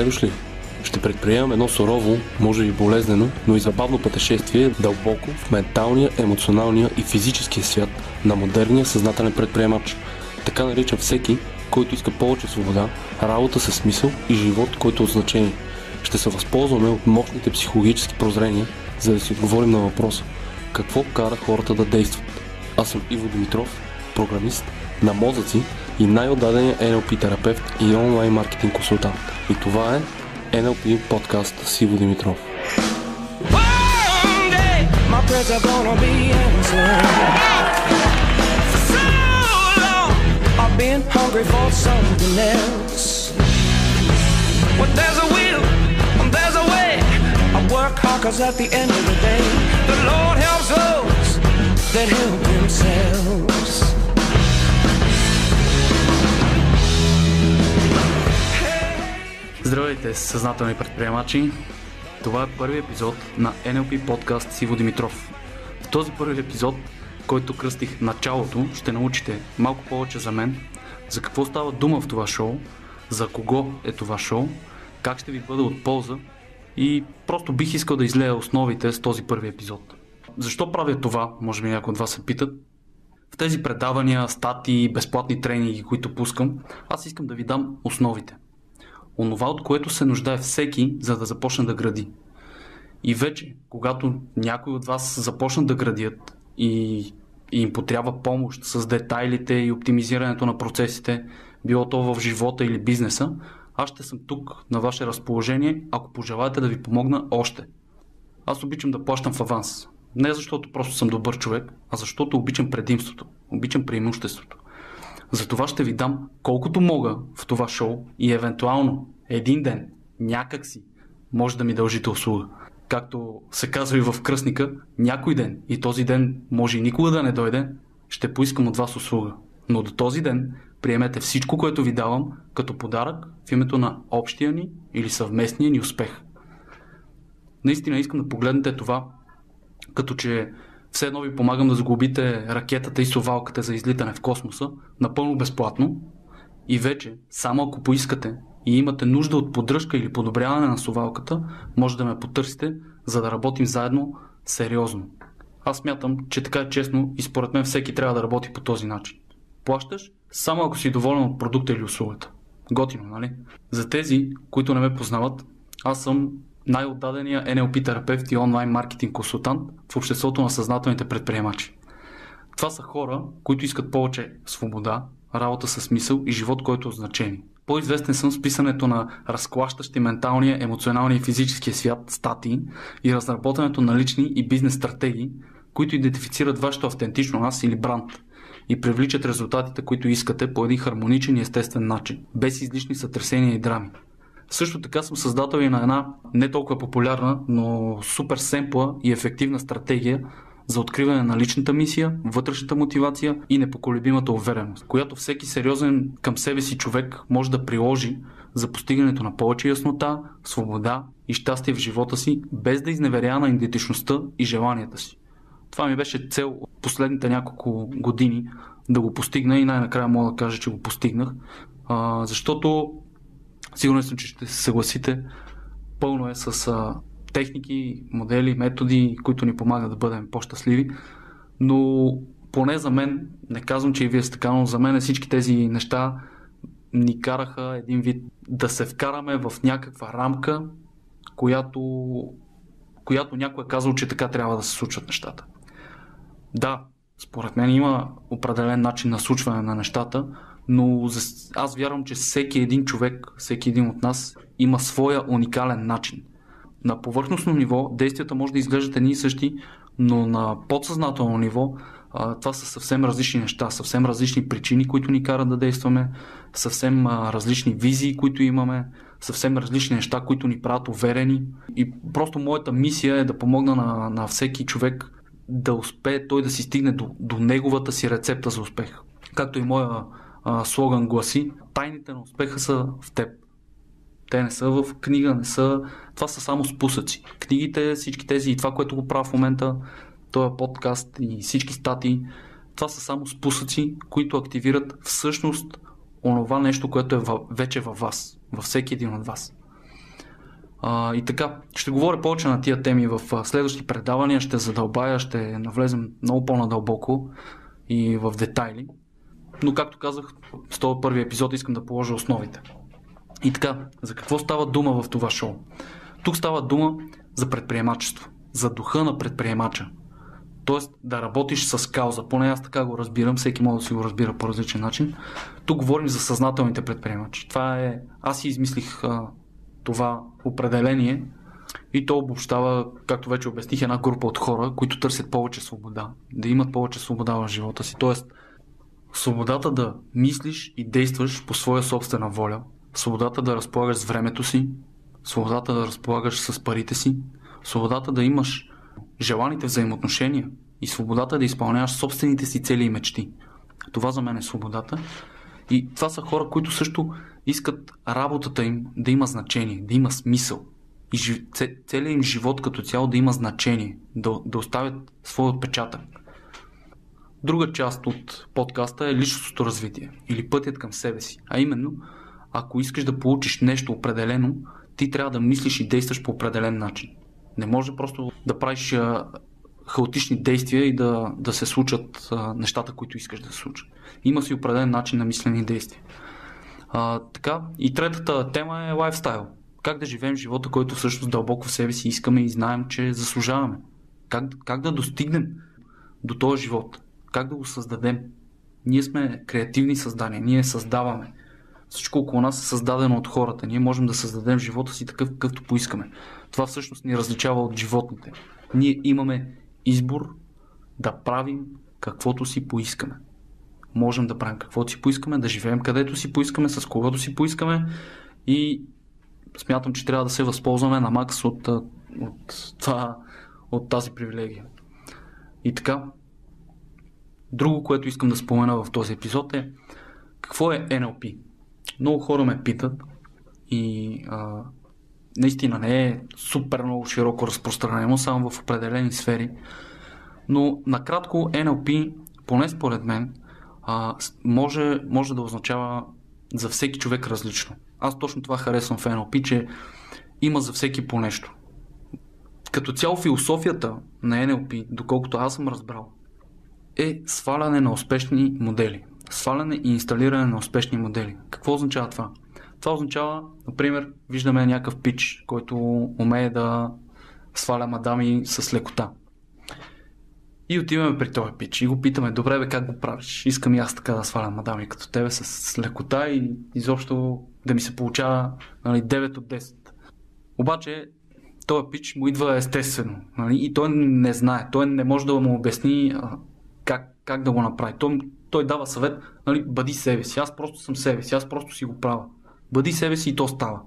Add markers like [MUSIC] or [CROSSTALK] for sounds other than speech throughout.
Добре дошли! Ще предприемам едно сурово, може би болезнено, но и забавно пътешествие дълбоко в менталния, емоционалния и физическия свят на модерния съзнателен предприемач. Така наричам всеки, който иска повече свобода, работа със смисъл и живот, който е от значение. Ще се възползваме от мощните психологически прозрения, за да си отговорим на въпроса какво кара хората да действат. Аз съм Иво Димитров, програмист на мозъци и най-отдадения NLP терапевт и онлайн маркетинг консултант. И това е NLP подкаст с Иво Димитров. One day my prayers are gonna be answered. For so long I've been hungry for something else. When there's a will, when there's a way, I work hard 'cause at the end of the day, the Lord helps those that help themselves. Здравейте, съзнателни предприемачи! Това е първи епизод на NLP подкаст с Иво Димитров. В този първи епизод, който кръстих началото, ще научите малко повече за мен, за какво става дума в това шоу, за кого е това шоу, как ще ви бъда от полза и просто бих искал да излея основите с този първи епизод. Защо правя това, може би някои от вас се питат. В тези предавания, статии, безплатни тренинги, които пускам, аз искам да ви дам основите онова, от което се нуждае всеки, за да започне да гради. И вече, когато някой от вас започнат да градят и, и им потрябва помощ с детайлите и оптимизирането на процесите, било то в живота или бизнеса, аз ще съм тук на ваше разположение, ако пожелаете да ви помогна още. Аз обичам да плащам в аванс. Не защото просто съм добър човек, а защото обичам предимството, обичам преимуществото. Затова ще ви дам колкото мога в това шоу и евентуално един ден, някакси, може да ми дължите услуга. Както се казва и в кръстника, някой ден, и този ден може и никога да не дойде, ще поискам от вас услуга. Но до този ден приемете всичко, което ви давам, като подарък в името на общия ни или съвместния ни успех. Наистина искам да погледнете това, като че все едно ви помагам да сглобите ракетата и совалката за излитане в космоса напълно безплатно и вече, само ако поискате и имате нужда от поддръжка или подобряване на совалката, може да ме потърсите, за да работим заедно сериозно. Аз смятам, че така е честно и според мен всеки трябва да работи по този начин. Плащаш само ако си доволен от продукта или услугата. Готино, нали? За тези, които не ме познават, аз съм най-отдадения NLP терапевт и онлайн маркетинг консултант в обществото на съзнателните предприемачи. Това са хора, които искат повече свобода, работа със смисъл и живот, който е значение. По-известен съм с писането на разклащащи менталния, емоционалния и физическия свят статии и разработването на лични и бизнес стратегии, които идентифицират вашето автентично аз или бранд и привличат резултатите, които искате по един хармоничен и естествен начин, без излишни сътресения и драми. Също така съм създател и на една не толкова популярна, но супер семпла и ефективна стратегия за откриване на личната мисия, вътрешната мотивация и непоколебимата увереност, която всеки сериозен към себе си човек може да приложи за постигането на повече яснота, свобода и щастие в живота си, без да изневерява на идентичността и желанията си. Това ми беше цел последните няколко години да го постигна и най-накрая мога да кажа, че го постигнах, защото сигурен съм, че ще се съгласите, пълно е с а, техники, модели, методи, които ни помагат да бъдем по-щастливи. Но поне за мен, не казвам, че и вие сте така, но за мен всички тези неща ни караха един вид да се вкараме в някаква рамка, която, която някой е казал, че така трябва да се случват нещата. Да, според мен има определен начин на случване на нещата, но аз вярвам, че всеки един човек, всеки един от нас има своя уникален начин на повърхностно ниво действията може да изглеждат едни и същи, но на подсъзнателно ниво това са съвсем различни неща, съвсем различни причини, които ни карат да действаме, съвсем различни визии, които имаме, съвсем различни неща, които ни правят уверени. И просто моята мисия е да помогна на, на всеки човек да успее той да си стигне до, до неговата си рецепта за успех. Както и моя слоган гласи, тайните на успеха са в теб. Те не са в книга, не са... Това са само спусъци. Книгите, всички тези и това, което го правя в момента, този подкаст и всички статии, това са само спусъци, които активират всъщност онова нещо, което е вече във вас, във всеки един от вас. А, и така, ще говоря повече на тия теми в следващи предавания, ще задълбая, ще навлезем много по-надълбоко и в детайли. Но както казах, с този първи епизод искам да положа основите. И така, за какво става дума в това шоу? Тук става дума за предприемачество, за духа на предприемача. Тоест да работиш с кауза. Поне аз така го разбирам, всеки може да си го разбира по различен начин. Тук говорим за съзнателните предприемачи. Това е... Аз си измислих а, това определение и то обобщава, както вече обясних, една група от хора, които търсят повече свобода. Да имат повече свобода в живота си. Тоест, свободата да мислиш и действаш по своя собствена воля, свободата да разполагаш с времето си, свободата да разполагаш с парите си, свободата да имаш желаните взаимоотношения и свободата да изпълняваш собствените си цели и мечти. Това за мен е свободата. И това са хора, които също искат работата им да има значение, да има смисъл. И целият им живот като цяло да има значение, да, да оставят своя отпечатък. Друга част от подкаста е личностното развитие или пътят към себе си. А именно, ако искаш да получиш нещо определено, ти трябва да мислиш и действаш по определен начин. Не може просто да правиш хаотични действия и да, да се случат нещата, които искаш да се случат. Има си определен начин на мислени действия. А, така, и третата тема е лайфстайл. Как да живеем живота, който всъщност дълбоко в себе си искаме и знаем, че заслужаваме. Как, как да достигнем до този живот. Как да го създадем. Ние сме креативни създания, ние създаваме. Всичко около нас е създадено от хората. Ние можем да създадем живота си такъв, какъвто поискаме. Това всъщност ни различава от животните. Ние имаме избор да правим каквото си поискаме. Можем да правим каквото си поискаме, да живеем където си поискаме, с когото си поискаме и смятам, че трябва да се възползваме на макс от, от, това, от тази привилегия. И така, друго, което искам да спомена в този епизод е какво е NLP? Много хора ме питат и а, наистина не е супер много широко разпространено, само в определени сфери. Но накратко NLP, поне според мен, а, може, може да означава за всеки човек различно. Аз точно това харесвам в NLP, че има за всеки по нещо. Като цяло философията на NLP, доколкото аз съм разбрал, е сваляне на успешни модели. Сваляне и инсталиране на успешни модели. Какво означава това? Това означава, например, виждаме някакъв пич, който умее да сваля мадами с лекота. И отиваме при този пич и го питаме, добре бе, как го правиш? Искам и аз така да свалям мадами като тебе с лекота и изобщо да ми се получава нали, 9 от 10. Обаче този пич му идва естествено нали, и той не знае, той не може да му обясни как, как да го направи. Той, той дава съвет, нали, бъди себе си, аз просто съм себе си, аз просто си го правя. Бъди себе си и то става.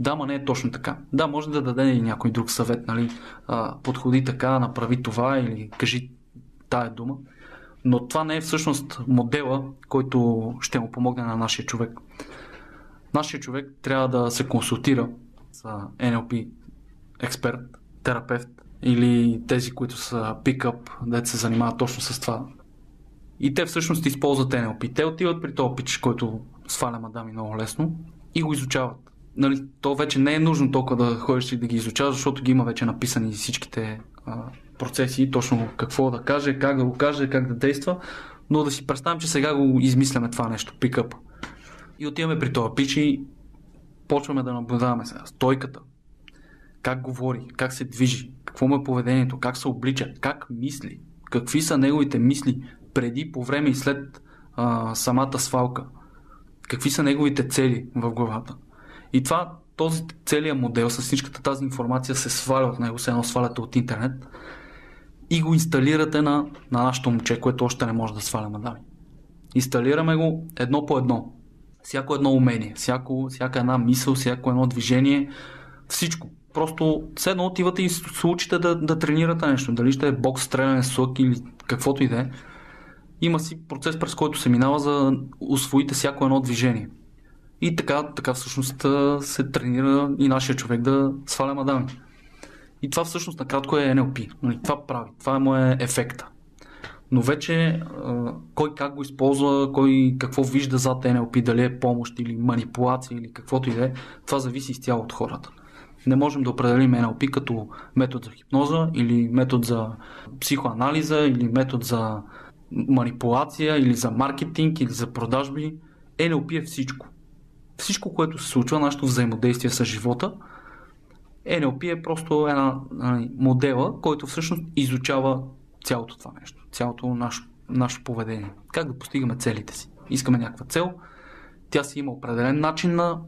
Да, ма не е точно така. Да, може да даде и някой друг съвет, нали? А, подходи така, направи това или кажи тая дума. Но това не е всъщност модела, който ще му помогне на нашия човек. Нашия човек трябва да се консултира с NLP експерт, терапевт или тези, които са пикъп, да се занимават точно с това. И те всъщност използват NLP. Те отиват при този пич, който сваля мадами много лесно и го изучават. Нали, то вече не е нужно толкова да ходиш и да ги изучаваш, защото ги има вече написани всичките а, процеси, точно какво да каже, как да го каже, как да действа, но да си представим, че сега го измисляме това нещо, пикъп. И отиваме при това пич и почваме да наблюдаваме сега стойката, как говори, как се движи, какво му е поведението, как се облича, как мисли, какви са неговите мисли преди, по време и след а, самата свалка какви са неговите цели в главата. И това, този целият модел с всичката тази информация се сваля от него, се едно сваляте от интернет и го инсталирате на, на нашото момче, което още не може да сваля мадами. Инсталираме го едно по едно. Всяко едно умение, всяко, всяка една мисъл, всяко едно движение, всичко. Просто все едно отивате и се учите да, да тренирате нещо. Дали ще е бокс, стреляне с лък или каквото и да е има си процес, през който се минава за освоите всяко едно движение. И така, така всъщност се тренира и нашия човек да сваля мадами. И това всъщност накратко е NLP. Нали, това прави. Това е моя ефекта. Но вече кой как го използва, кой какво вижда зад NLP, дали е помощ или манипулация или каквото и да е, това зависи изцяло от хората. Не можем да определим NLP като метод за хипноза или метод за психоанализа или метод за манипулация или за маркетинг или за продажби. NLP е всичко. Всичко, което се случва, нашето взаимодействие с живота, NLP е просто една нали, модела, който всъщност изучава цялото това нещо, цялото наше, наше поведение. Как да постигаме целите си. Искаме някаква цел, тя си има определен начин на,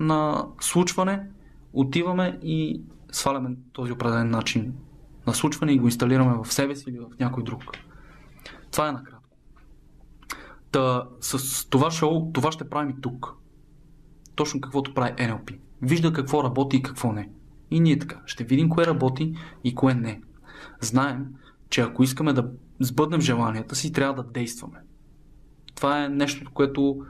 на случване, отиваме и сваляме този определен начин на случване и го инсталираме в себе си или в някой друг. Това е накратко. Та, с това шоу, това ще правим и тук. Точно каквото прави NLP. Вижда какво работи и какво не. И ние така. Ще видим кое работи и кое не. Знаем, че ако искаме да сбъднем желанията си, трябва да действаме. Това е нещо, което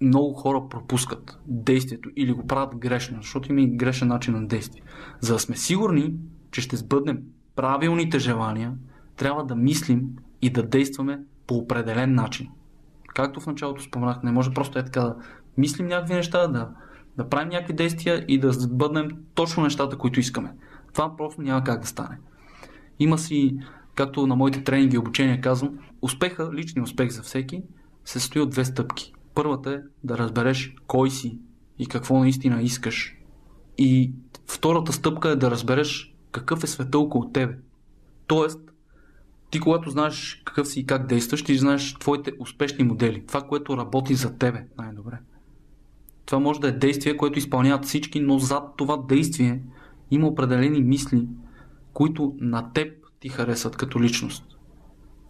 много хора пропускат действието или го правят грешно, защото има и грешен начин на действие. За да сме сигурни, че ще сбъднем правилните желания, трябва да мислим и да действаме по определен начин. Както в началото споменах, не може просто е така да мислим някакви неща, да, да правим някакви действия и да сбъднем точно нещата, които искаме. Това просто няма как да стане. Има си, както на моите тренинги и обучения казвам, успеха, личния успех за всеки, се състои от две стъпки. Първата е да разбереш кой си и какво наистина искаш. И втората стъпка е да разбереш какъв е света около тебе. Тоест, ти когато знаеш какъв си и как действаш, ти знаеш твоите успешни модели. Това, което работи за тебе най-добре. Това може да е действие, което изпълняват всички, но зад това действие има определени мисли, които на теб ти харесват като личност.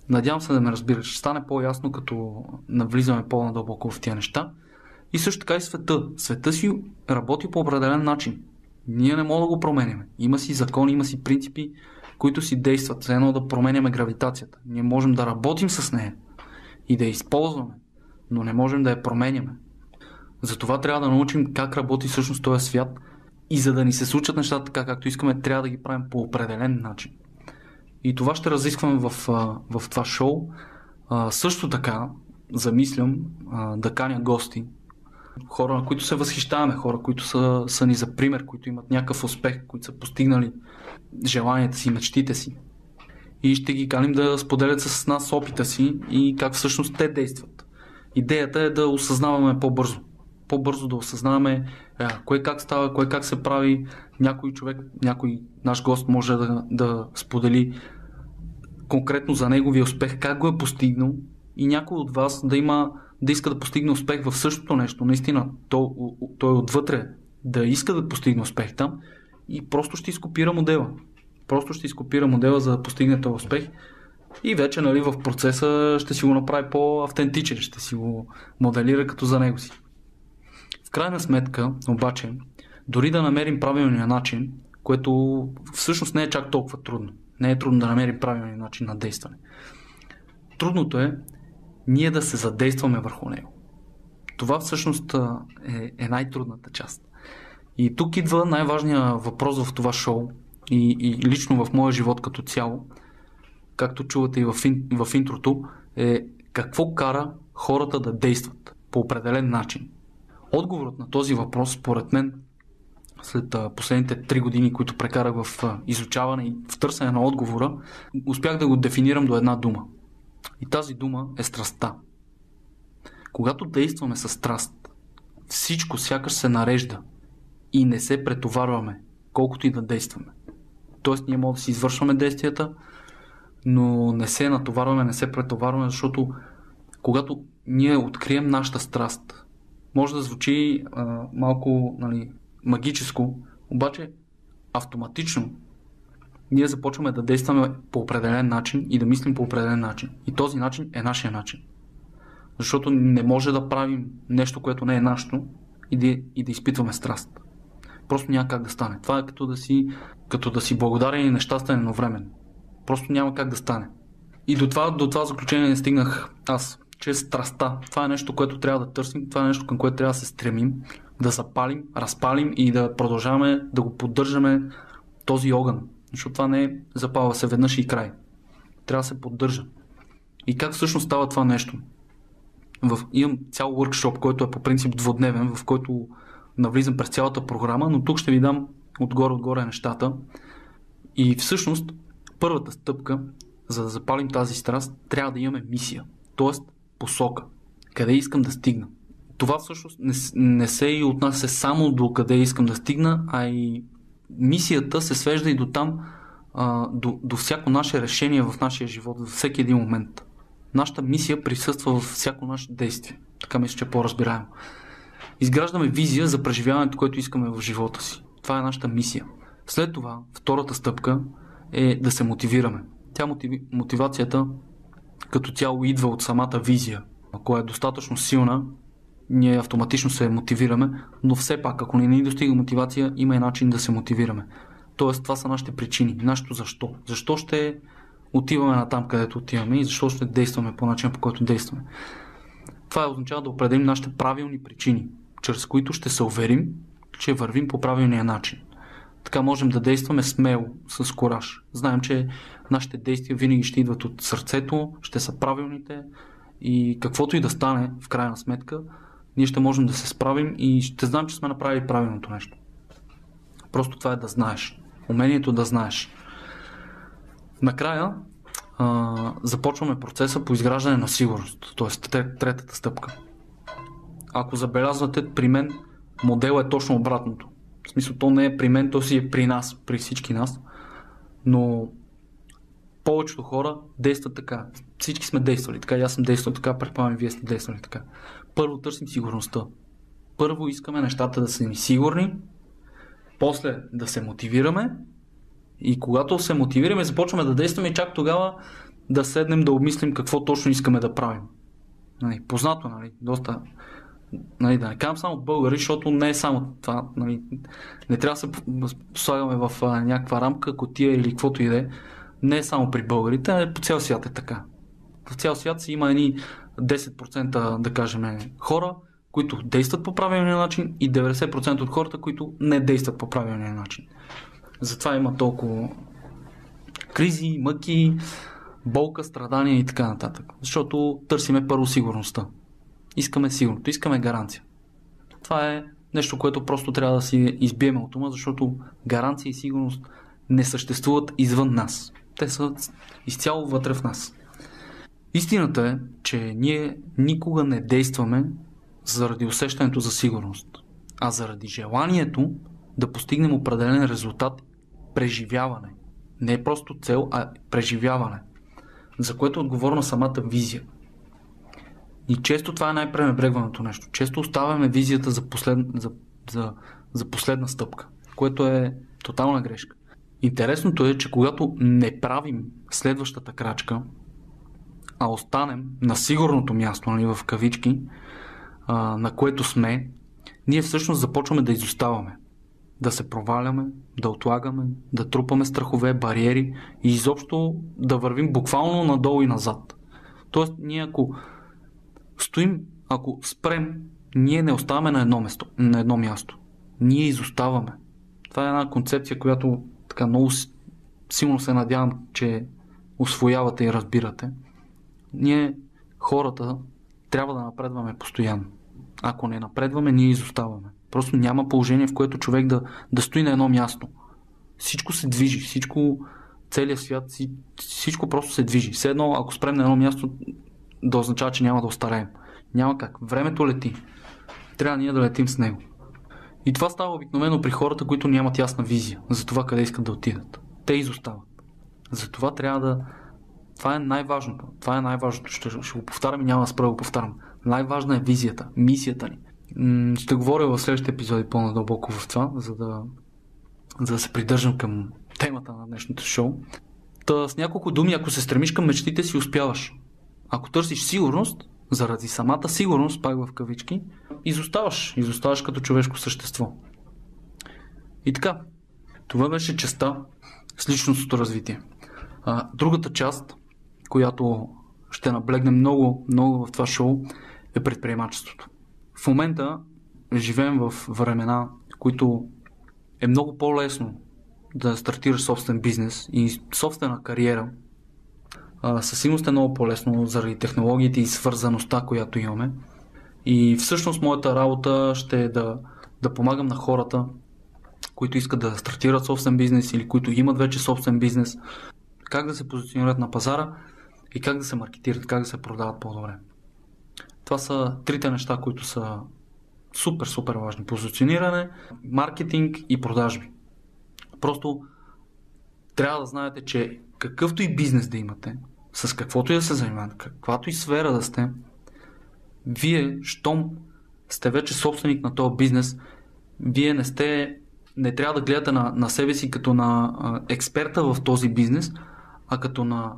Надявам се да ме разбираш. Ще стане по-ясно, като навлизаме по-надълбоко в тия неща. И също така и света. Света си работи по определен начин. Ние не можем да го променяме. Има си закони, има си принципи, които си действат. За едно да променяме гравитацията. Ние можем да работим с нея и да я използваме, но не можем да я променяме. Затова трябва да научим как работи всъщност този свят и за да ни се случат нещата така както искаме, трябва да ги правим по определен начин. И това ще разискваме в, в това шоу. също така замислям да каня гости, хора, на които се възхищаваме, хора, които са, са ни за пример, които имат някакъв успех, които са постигнали желанията си, мечтите си. И ще ги каним да споделят с нас опита си и как всъщност те действат. Идеята е да осъзнаваме по-бързо. По-бързо да осъзнаваме а, кое как става, кое как се прави. Някой човек, някой наш гост може да, да сподели конкретно за неговия успех, как го е постигнал и някой от вас да има да иска да постигне успех в същото нещо. Наистина, той, той отвътре да иска да постигне успех там и просто ще изкопира модела. Просто ще изкопира модела за да постигне този успех и вече нали, в процеса ще си го направи по-автентичен, ще си го моделира като за него си. В крайна сметка, обаче, дори да намерим правилния начин, което всъщност не е чак толкова трудно. Не е трудно да намерим правилния начин на действане. Трудното е ние да се задействаме върху него. Това всъщност е, е най-трудната част. И тук идва най-важният въпрос в това шоу и, и лично в моя живот като цяло, както чувате и в, ин, в интрото, е какво кара хората да действат по определен начин. Отговорът на този въпрос, според мен, след последните три години, които прекарах в изучаване и в търсене на отговора, успях да го дефинирам до една дума. И тази дума е страстта. Когато действаме с страст, всичко сякаш се нарежда и не се претоварваме, колкото и да действаме. Тоест ние можем да си извършваме действията, но не се натоварваме, не се претоварваме, защото когато ние открием нашата страст, може да звучи а, малко нали, магическо, обаче автоматично ние започваме да действаме по определен начин и да мислим по определен начин. И този начин е нашия начин. Защото не може да правим нещо, което не е нашето и да, и да изпитваме страст. Просто няма как да стане. Това е като да си, като да си благодарен и нещастен едновременно. Просто няма как да стане. И до това, до това заключение не стигнах аз. Че страста. Това е нещо, което трябва да търсим, това е нещо, към което трябва да се стремим, да запалим, разпалим и да продължаваме да го поддържаме този огън. Защото това не е запава се веднъж и край. Трябва да се поддържа. И как всъщност става това нещо? В, имам цял workshop, който е по принцип двудневен, в който навлизам през цялата програма, но тук ще ви дам отгоре-отгоре нещата. И всъщност, първата стъпка, за да запалим тази страст, трябва да имаме мисия, т.е. посока. Къде искам да стигна? Това всъщност не, не се и отнася само до къде искам да стигна, а и мисията се свежда и до там, а, до, до всяко наше решение в нашия живот, във всеки един момент. Нашата мисия присъства във всяко наше действие. Така мисля, че е по-разбираемо. Изграждаме визия за преживяването, което искаме в живота си. Това е нашата мисия. След това, втората стъпка е да се мотивираме. Тя мотиви... мотивацията като цяло идва от самата визия. Ако е достатъчно силна, ние автоматично се мотивираме, но все пак, ако не ни достига мотивация, има и начин да се мотивираме. Тоест, това са нашите причини, нашето защо. Защо ще отиваме на там, където отиваме и защо ще действаме по начин, по който действаме. Това означава да определим нашите правилни причини, чрез които ще се уверим, че вървим по правилния начин. Така можем да действаме смело, с кораж. Знаем, че нашите действия винаги ще идват от сърцето, ще са правилните и каквото и да стане, в крайна сметка, ние ще можем да се справим и ще знаем, че сме направили правилното нещо. Просто това е да знаеш. Умението да знаеш. Накрая а, започваме процеса по изграждане на сигурност, т.е. третата стъпка. Ако забелязвате, при мен модел е точно обратното. В смисъл, то не е при мен, то си е при нас, при всички нас. Но повечето хора действат така. Всички сме действали така, аз съм действал така, предполагам, вие сте действали така. Първо търсим сигурността. Първо искаме нещата да са ни сигурни, после да се мотивираме и когато се мотивираме, започваме да действаме и чак тогава да седнем да обмислим какво точно искаме да правим. Нали, познато, нали, доста нали, да не казвам само българи, защото не е само това. Нали, не трябва да се слагаме в а, някаква рамка, котия или каквото и да е. Не само при българите, а по цял свят е така. В цял свят си има едни 10% да кажем хора, които действат по правилния начин и 90% от хората, които не действат по правилния начин. Затова има толкова кризи, мъки, болка, страдания и така нататък. Защото търсиме първо сигурността. Искаме сигурност, искаме гаранция. Това е нещо, което просто трябва да си избиеме от ума, защото гаранция и сигурност не съществуват извън нас. Те са изцяло вътре в нас. Истината е, че ние никога не действаме заради усещането за сигурност, а заради желанието да постигнем определен резултат преживяване. Не е просто цел, а преживяване, за което е отговорна самата визия. И често това е най-пренебрегваното нещо. Често оставяме визията за, послед... за, за, за последна стъпка, което е тотална грешка. Интересното е, че когато не правим следващата крачка, а останем на сигурното място, нали, в кавички, а, на което сме, ние всъщност започваме да изоставаме. Да се проваляме, да отлагаме, да трупаме страхове, бариери и изобщо да вървим буквално надолу и назад. Тоест, ние ако стоим, ако спрем, ние не оставаме на едно, место, на едно място. Ние изоставаме. Това е една концепция, която така много силно се надявам, че освоявате и разбирате. Ние, хората, трябва да напредваме постоянно. Ако не напредваме, ние изоставаме. Просто няма положение, в което човек да, да стои на едно място. Всичко се движи, всичко, целият свят, всичко просто се движи. Все едно, ако спрем на едно място, да означава, че няма да остареем. Няма как. Времето лети. Трябва ние да летим с него. И това става обикновено при хората, които нямат ясна визия за това къде искат да отидат. Те изостават. Затова трябва да. Това е най-важното. Това е най-важното. Ще, ще го повтарям и няма да спра да го повтарям. Най-важна е визията, мисията ни. Ще говоря в следващите епизоди по-надълбоко в това, за да, за да се придържам към темата на днешното шоу. Та с няколко думи, ако се стремиш към мечтите си, успяваш. Ако търсиш сигурност, заради самата сигурност, пак в кавички, изоставаш. Изоставаш като човешко същество. И така, това беше частта с личностното развитие. А, другата част, която ще наблегне много, много в това шоу, е предприемачеството. В момента живеем в времена, които е много по-лесно да стартираш собствен бизнес и собствена кариера. Със сигурност е много по-лесно заради технологиите и свързаността, която имаме. И всъщност моята работа ще е да да помагам на хората, които искат да стартират собствен бизнес или които имат вече собствен бизнес, как да се позиционират на пазара и как да се маркетират, как да се продават по-добре. Това са трите неща, които са супер, супер важни. Позициониране, маркетинг и продажби. Просто трябва да знаете, че какъвто и бизнес да имате, с каквото и да се занимавате, каквато и сфера да сте, вие, щом сте вече собственик на този бизнес, вие не сте, не трябва да гледате на, на себе си като на а, експерта в този бизнес, а като на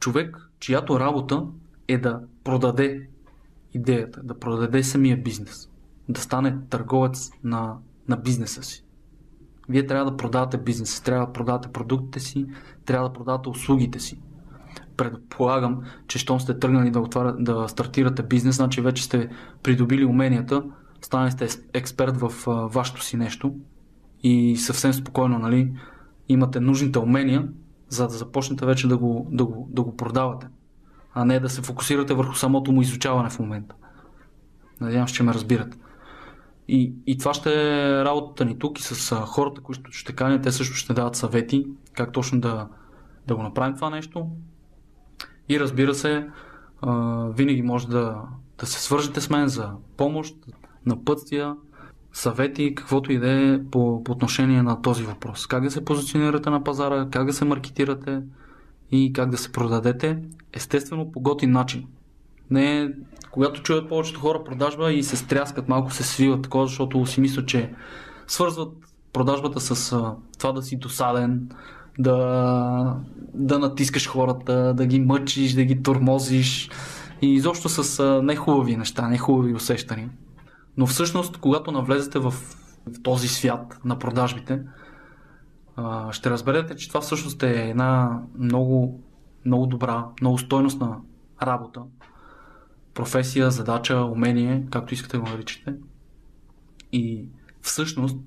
човек, чиято работа е да продаде идеята, да продаде самия бизнес, да стане търговец на, на бизнеса си. Вие трябва да продавате бизнеса, трябва да продавате продуктите си, трябва да продавате услугите си. Предполагам, че щом сте тръгнали да, отваря, да стартирате бизнес, значи вече сте придобили уменията, станали сте експерт в а, вашето си нещо и съвсем спокойно нали, имате нужните умения, за да започнете вече да го, да го, да го продавате, а не да се фокусирате върху самото му изучаване в момента. Надявам се, че ме разбирате. И, и това ще е работата ни тук и с а, хората, които ще канят, те също ще дават съвети как точно да, да го направим това нещо. И разбира се, винаги може да, да се свържете с мен за помощ, напътствия, съвети, каквото и да е по, по отношение на този въпрос. Как да се позиционирате на пазара, как да се маркетирате и как да се продадете, естествено по готин начин. Не когато чуят повечето хора продажба и се стряскат, малко се свиват такова, защото си мислят, че свързват продажбата с това да си досаден, да, да натискаш хората, да ги мъчиш, да ги тормозиш и изобщо с нехубави неща, нехубави усещания. Но всъщност, когато навлезете в, в този свят на продажбите, ще разберете, че това всъщност е една много, много добра, много стойностна работа, професия, задача, умение, както искате го наричате. И всъщност,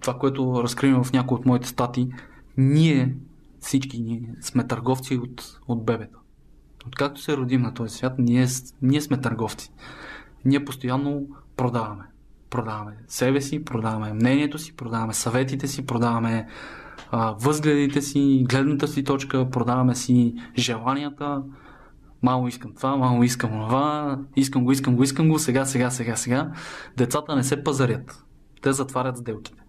това, което разкривам в някои от моите стати, ние, всички ние, сме търговци от, от бебета. Откакто се родим на този свят, ние, ние сме търговци. Ние постоянно продаваме. Продаваме себе си, продаваме мнението си, продаваме съветите си, продаваме а, възгледите си, гледната си точка, продаваме си желанията, Мамо искам това, мамо искам това, искам го, искам го, искам го, сега, сега, сега, сега. Децата не се пазарят. Те затварят сделките.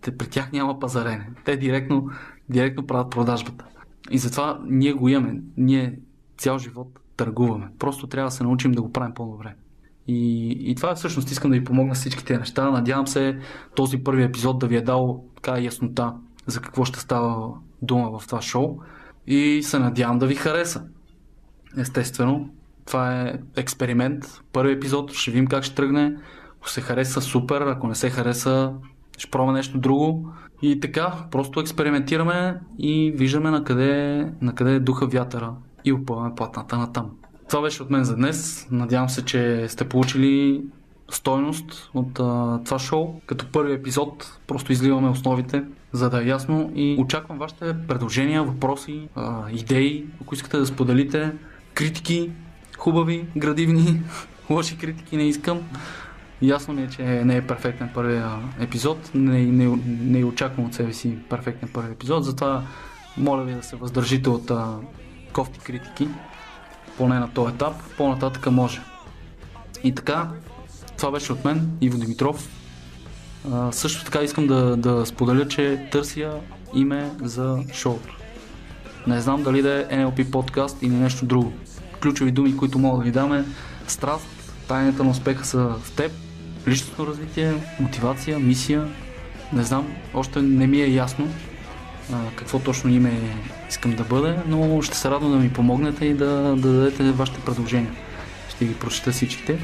Те, при тях няма пазарене. Те директно, директно правят продажбата. И затова ние го имаме. Ние цял живот търгуваме. Просто трябва да се научим да го правим по-добре. И, и това всъщност искам да ви помогна с всички неща. Надявам се този първи епизод да ви е дал така яснота за какво ще става дума в това шоу. И се надявам да ви хареса. Естествено, това е експеримент. Първи епизод, ще видим как ще тръгне. Ако се хареса, супер. Ако не се хареса, ще пробваме нещо друго. И така, просто експериментираме и виждаме на къде, на къде е духа вятъра и опъваме платната на там. Това беше от мен за днес. Надявам се, че сте получили стойност от а, това шоу. Като първи епизод просто изливаме основите, за да е ясно и очаквам вашите предложения, въпроси, а, идеи, ако искате да споделите критики, хубави, градивни, [LAUGHS] лоши критики не искам. Ясно ми е, че не е перфектен първия епизод, не, не, не очаквам от себе си перфектен първи епизод, затова моля ви да се въздържите от а, кофти критики, поне на този етап, по-нататъка може. И така, това беше от мен, Иво Димитров. А, също така искам да, да споделя, че търся име за шоуто. Не знам дали да е NLP подкаст или нещо друго ключови думи, които мога да ви даме. Страст, тайната на успеха са в теб, личностно развитие, мотивация, мисия. Не знам, още не ми е ясно а, какво точно име искам да бъде, но ще се радвам да ми помогнете и да, да дадете вашите предложения. Ще ги прочета всичките.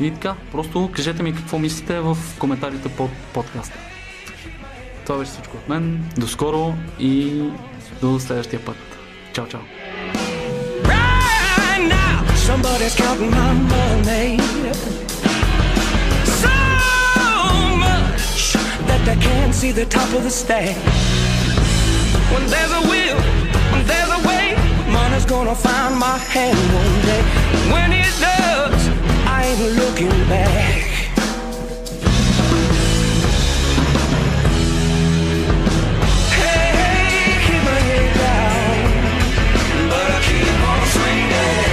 И така, просто кажете ми какво мислите в коментарите под подкаста. Това беше всичко от мен. До скоро и до следващия път. Чао, чао! Somebody's counting my money. so much that I can't see the top of the stack. When there's a will, when there's a way, money's gonna find my hand one day. When it does, I ain't looking back. Hey keep my head down, but I keep on swinging.